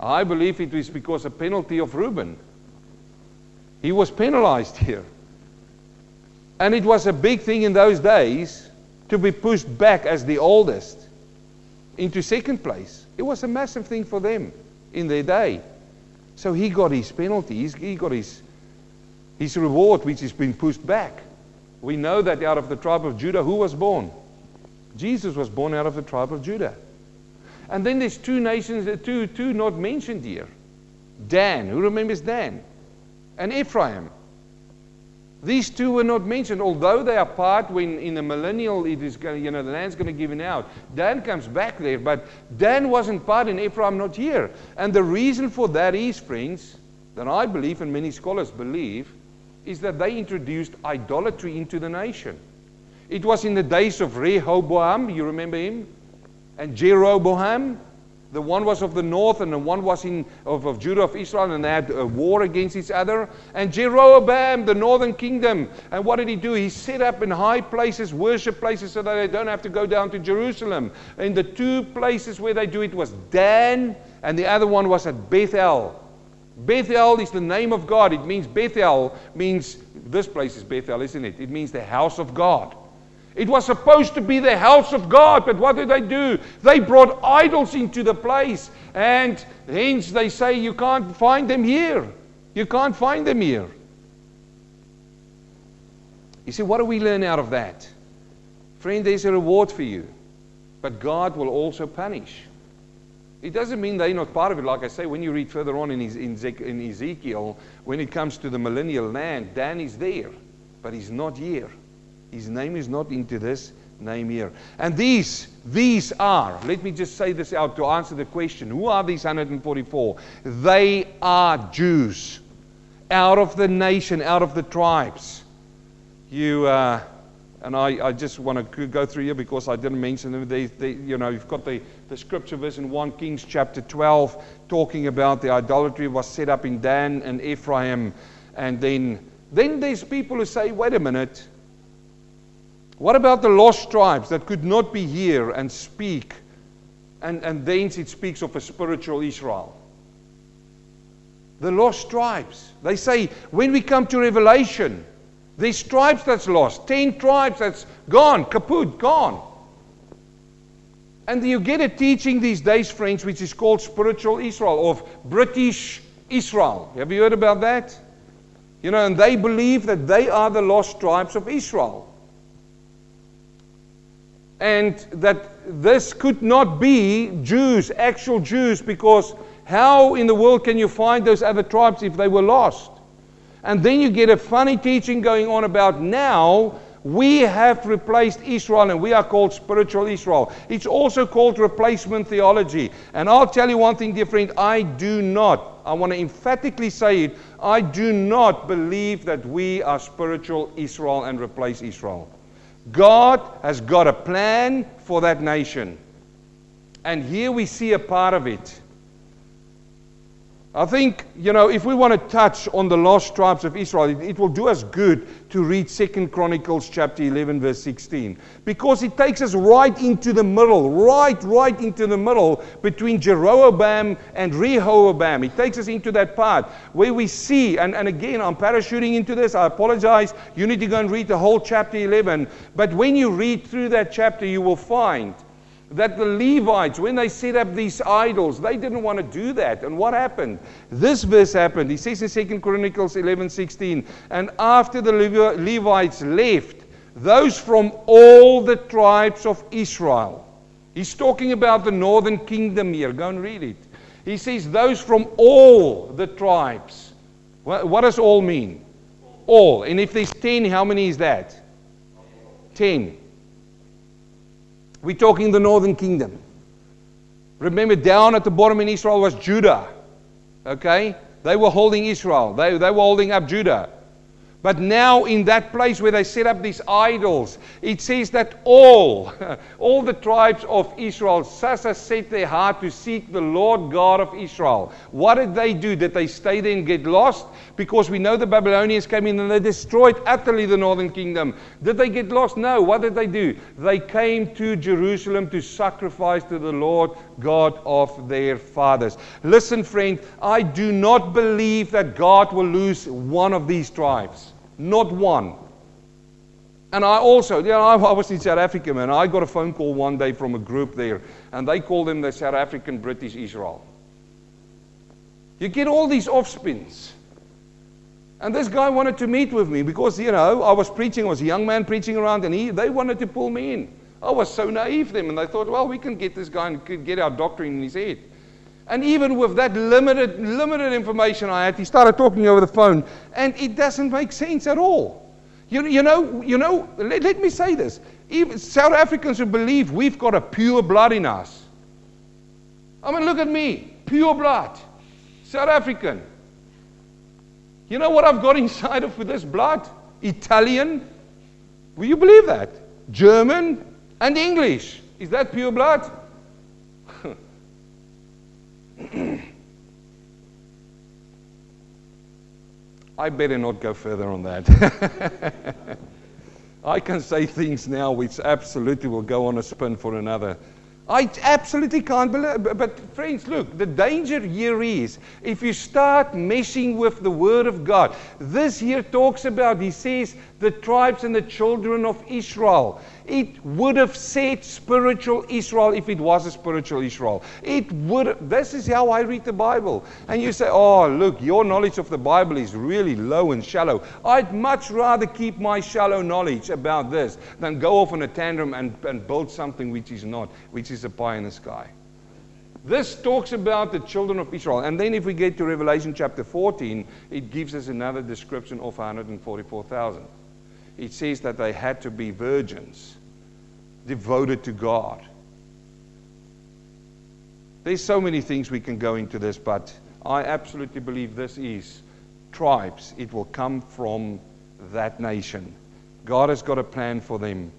I believe it was because a penalty of Reuben. He was penalized here. And it was a big thing in those days to be pushed back as the oldest into second place. It was a massive thing for them in their day. So he got his penalty, he got his, his reward, which has been pushed back. We know that out of the tribe of Judah, who was born? Jesus was born out of the tribe of Judah. And then there's two nations, uh, two, two not mentioned here. Dan, who remembers Dan? And Ephraim. These two were not mentioned, although they are part when in the millennial it is going, you know, the land's going to give it out. Dan comes back there, but Dan wasn't part in Ephraim, not here. And the reason for that is, friends, that I believe and many scholars believe, is that they introduced idolatry into the nation. It was in the days of Rehoboam, you remember him? And Jeroboam. The one was of the north and the one was in, of, of Judah of Israel, and they had a war against each other. And Jeroboam, the northern kingdom, and what did he do? He set up in high places, worship places, so that they don't have to go down to Jerusalem. And the two places where they do it was Dan, and the other one was at Bethel. Bethel is the name of God. It means Bethel means this place is Bethel, isn't it? It means the house of God. It was supposed to be the house of God, but what did they do? They brought idols into the place, and hence they say you can't find them here. You can't find them here. You see, what do we learn out of that? Friend, there's a reward for you, but God will also punish. It doesn't mean they're not part of it. Like I say, when you read further on in, in Ezekiel, when it comes to the millennial land, Dan is there, but he's not here. His name is not into this name here. And these, these are, let me just say this out to answer the question who are these 144? They are Jews out of the nation, out of the tribes. You, uh, and I, I just want to go through here because I didn't mention them. They, they, you know, you've got the, the scripture verse in 1 Kings chapter 12 talking about the idolatry was set up in Dan and Ephraim. And then, then there's people who say, wait a minute, what about the lost tribes that could not be here and speak? And, and thence it speaks of a spiritual Israel. The lost tribes. They say when we come to Revelation, there's tribes that's lost, 10 tribes that's gone, kaput, gone. And you get a teaching these days, friends, which is called spiritual Israel, of British Israel. Have you heard about that? You know, and they believe that they are the lost tribes of Israel and that this could not be Jews, actual Jews, because how in the world can you find those other tribes if they were lost? And then you get a funny teaching going on about now we have replaced Israel and we are called spiritual Israel. It's also called replacement theology. And I'll tell you one thing, dear friend, I do not, I want to emphatically say it, I do not believe that we are spiritual Israel and replace Israel. God has got a plan for that nation. And here we see a part of it. I think, you know, if we want to touch on the lost tribes of Israel, it, it, will do us good to read Second Chronicles chapter 11, verse 16. Because it takes us right into the middle, right, right into the middle between Jeroboam and Rehoboam. It takes us into that part where we see, and, and again, I'm parachuting into this. I apologize. You need to go and read the whole chapter 11. But when you read through that chapter, you will find that the Levites, when they set up these idols, they didn't want to do that. And what happened? This verse happened. He says in 2 Chronicles 11 16, and after the Levites left, those from all the tribes of Israel. He's talking about the northern kingdom here. Go and read it. He says, those from all the tribes. What, what does all mean? All. And if there's 10, how many is that? 10. We're talking the northern kingdom. Remember, down at the bottom in Israel was Judah. Okay? They were holding Israel, they, they were holding up Judah. But now, in that place where they set up these idols, it says that all, all the tribes of Israel, Sasa set their heart to seek the Lord God of Israel. What did they do? Did they stay there and get lost? Because we know the Babylonians came in and they destroyed utterly the northern kingdom. Did they get lost? No. What did they do? They came to Jerusalem to sacrifice to the Lord God of their fathers. Listen, friend, I do not believe that God will lose one of these tribes. Not one. And I also, you know, I was in South Africa, man. I got a phone call one day from a group there, and they called them the South African British Israel. You get all these offspins. And this guy wanted to meet with me because, you know, I was preaching, I was a young man preaching around, and he, they wanted to pull me in. I was so naive then, and they thought, well, we can get this guy and get our doctrine in his head. And even with that limited, limited information I had, he started talking over the phone, and it doesn't make sense at all. You, you know, you know let, let me say this. Even South Africans who believe we've got a pure blood in us. I mean, look at me, pure blood, South African. You know what I've got inside of with this blood? Italian. Will you believe that? German and English. Is that pure blood? I better not go further on that. I can say things now which absolutely will go on a spin for another I absolutely can't believe. But, friends, look, the danger here is if you start messing with the Word of God. This here talks about, he says, the tribes and the children of Israel. It would have said spiritual Israel if it was a spiritual Israel. It would. This is how I read the Bible. And you say, oh, look, your knowledge of the Bible is really low and shallow. I'd much rather keep my shallow knowledge about this than go off on a tantrum and, and build something which is not, which is a pie in the sky. This talks about the children of Israel. And then if we get to Revelation chapter 14, it gives us another description of 144,000 it says that they had to be virgins, devoted to God. There's so many things we can go into this, but I absolutely believe this is tribes. It will come from that nation. God has got a plan for them.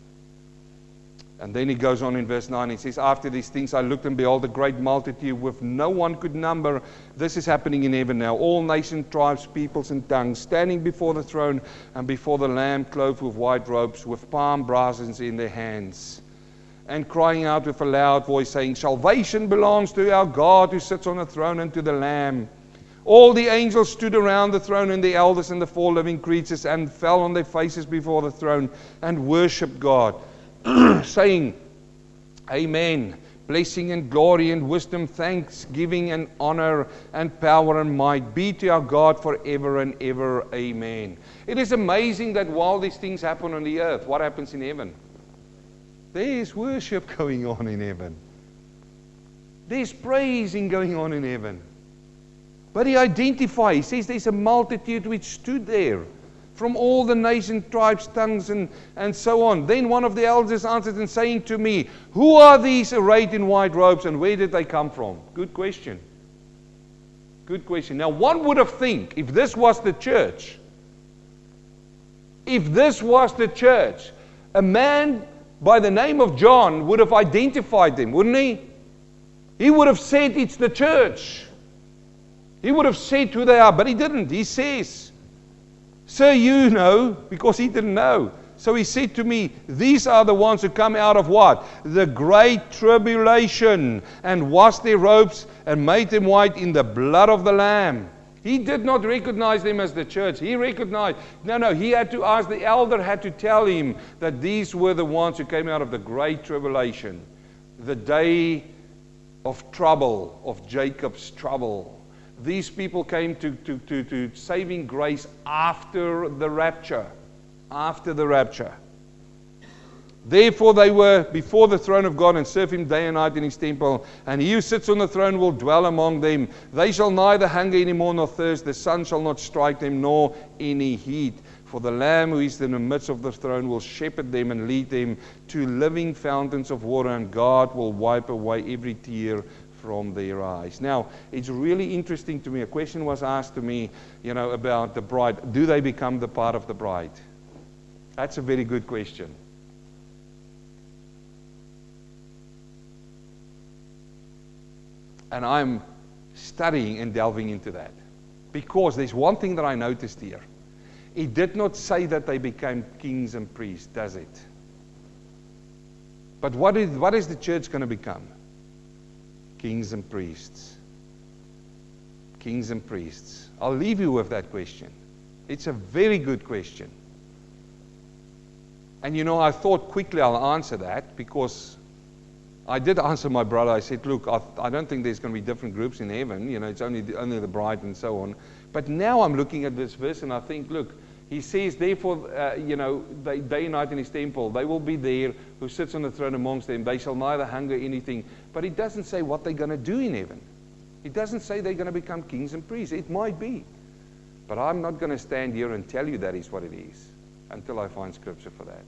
And then he goes on in verse 9. He says, After these things I looked and behold a great multitude with no one could number. This is happening in heaven now. All nations, tribes, peoples, and tongues standing before the throne and before the Lamb clothed with white robes, with palm branches in their hands. And crying out with a loud voice, saying, Salvation belongs to our God who sits on the throne and to the Lamb. All the angels stood around the throne and the elders and the four living creatures and fell on their faces before the throne and worshipped God. saying, Amen. Blessing and glory and wisdom, thanksgiving and honor and power and might be to our God forever and ever. Amen. It is amazing that while these things happen on the earth, what happens in heaven? There is worship going on in heaven. There's praising going on in heaven. But he identifies, he says there's a multitude which stood there from all the nation, tribes, tongues, and, and so on. Then one of the elders answered and saying to me, Who are these arrayed in white robes and where did they come from? Good question. Good question. Now, one would have think if this was the church, if this was the church, a man by the name of John would have identified them, wouldn't he? He would have said it's the church. He would have said who they are, but he didn't. He says, Sir, you know, because he didn't know. So he said to me, These are the ones who come out of what? The great tribulation, and washed their robes and made them white in the blood of the Lamb. He did not recognize them as the church. He recognized, no, no, he had to ask, the elder had to tell him that these were the ones who came out of the great tribulation, the day of trouble, of Jacob's trouble these people came to, to, to, to saving grace after the rapture. After the rapture. Therefore, they were before the throne of God and serve him day and night in his temple. And he who sits on the throne will dwell among them. They shall neither hunger any more nor thirst. The sun shall not strike them, nor any heat. For the Lamb who is in the midst of the throne will shepherd them and lead them to living fountains of water, and God will wipe away every tear from their eyes. Now, it's really interesting to me. A question was asked to me, you know, about the bride. Do they become the part of the bride? That's a very good question. And I'm studying and delving into that. Because there's one thing that I noticed here. It did not say that they became kings and priests, does it? But what is, what is the church going to become? Kings and priests. Kings and priests. I'll leave you with that question. It's a very good question. And you know, I thought quickly I'll answer that because I did answer my brother. I said, Look, I, I don't think there's going to be different groups in heaven. You know, it's only the, only the bride and so on. But now I'm looking at this verse and I think, Look, He says, therefore, uh, you know, they, day and night in his temple, they will be there who sits on the throne amongst them. They shall neither hunger anything. But he doesn't say what they're going to do in heaven. He doesn't say they're going to become kings and priests. It might be. But I'm not going to stand here and tell you that is what it is until I find scripture for that.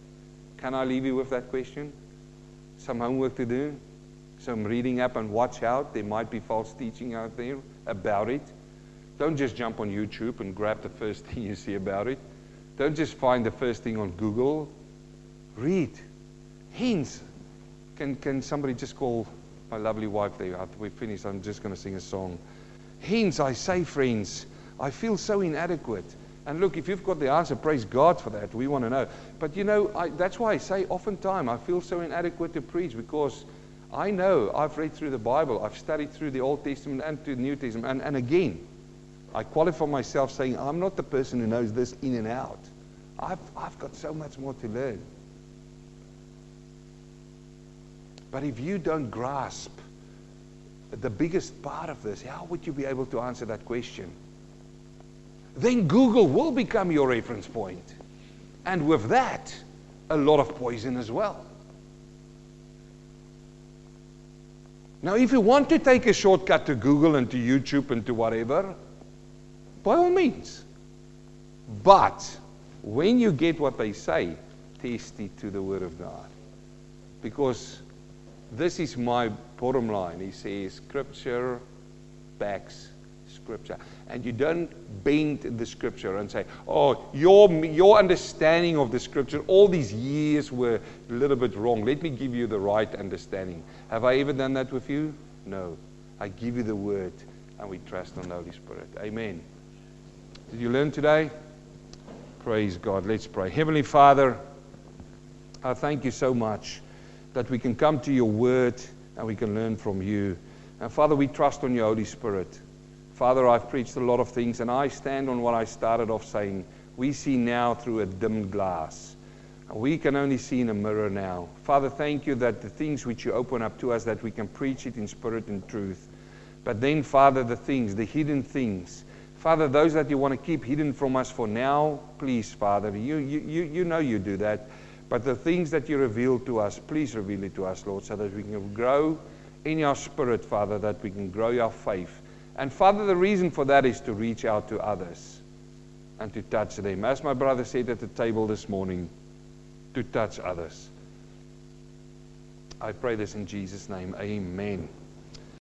Can I leave you with that question? Some homework to do? Some reading up and watch out. There might be false teaching out there about it. Don't just jump on YouTube and grab the first thing you see about it. Don't just find the first thing on Google. Read. Hence, can, can somebody just call my lovely wife there? After we finish, I'm just going to sing a song. Hence, I say, friends, I feel so inadequate. And look, if you've got the answer, praise God for that. We want to know. But you know, I, that's why I say oftentimes I feel so inadequate to preach because I know I've read through the Bible, I've studied through the Old Testament and to the New Testament. And, and again, I qualify myself saying I'm not the person who knows this in and out. I've, I've got so much more to learn. But if you don't grasp the biggest part of this, how would you be able to answer that question? Then Google will become your reference point. And with that, a lot of poison as well. Now, if you want to take a shortcut to Google and to YouTube and to whatever, by all means. But when you get what they say, test it to the Word of God. Because this is my bottom line. He says, Scripture backs Scripture. And you don't bend the Scripture and say, oh, your, your understanding of the Scripture all these years were a little bit wrong. Let me give you the right understanding. Have I ever done that with you? No. I give you the Word and we trust on the Holy Spirit. Amen. Did you learn today? Praise God. Let's pray. Heavenly Father, I thank you so much that we can come to your word and we can learn from you. And Father, we trust on your Holy Spirit. Father, I've preached a lot of things, and I stand on what I started off saying. We see now through a dimmed glass. We can only see in a mirror now. Father, thank you that the things which you open up to us, that we can preach it in spirit and truth. But then, Father, the things, the hidden things, Father, those that you want to keep hidden from us for now, please, Father, you, you, you, know you do that. But the things that you reveal to us, please reveal it to us, Lord, so that we can grow in your spirit, Father, that we can grow your faith. And Father, the reason for that is to reach out to others and to touch them. As my brother said at the table this morning, to touch others. I pray this in Jesus' name. Amen.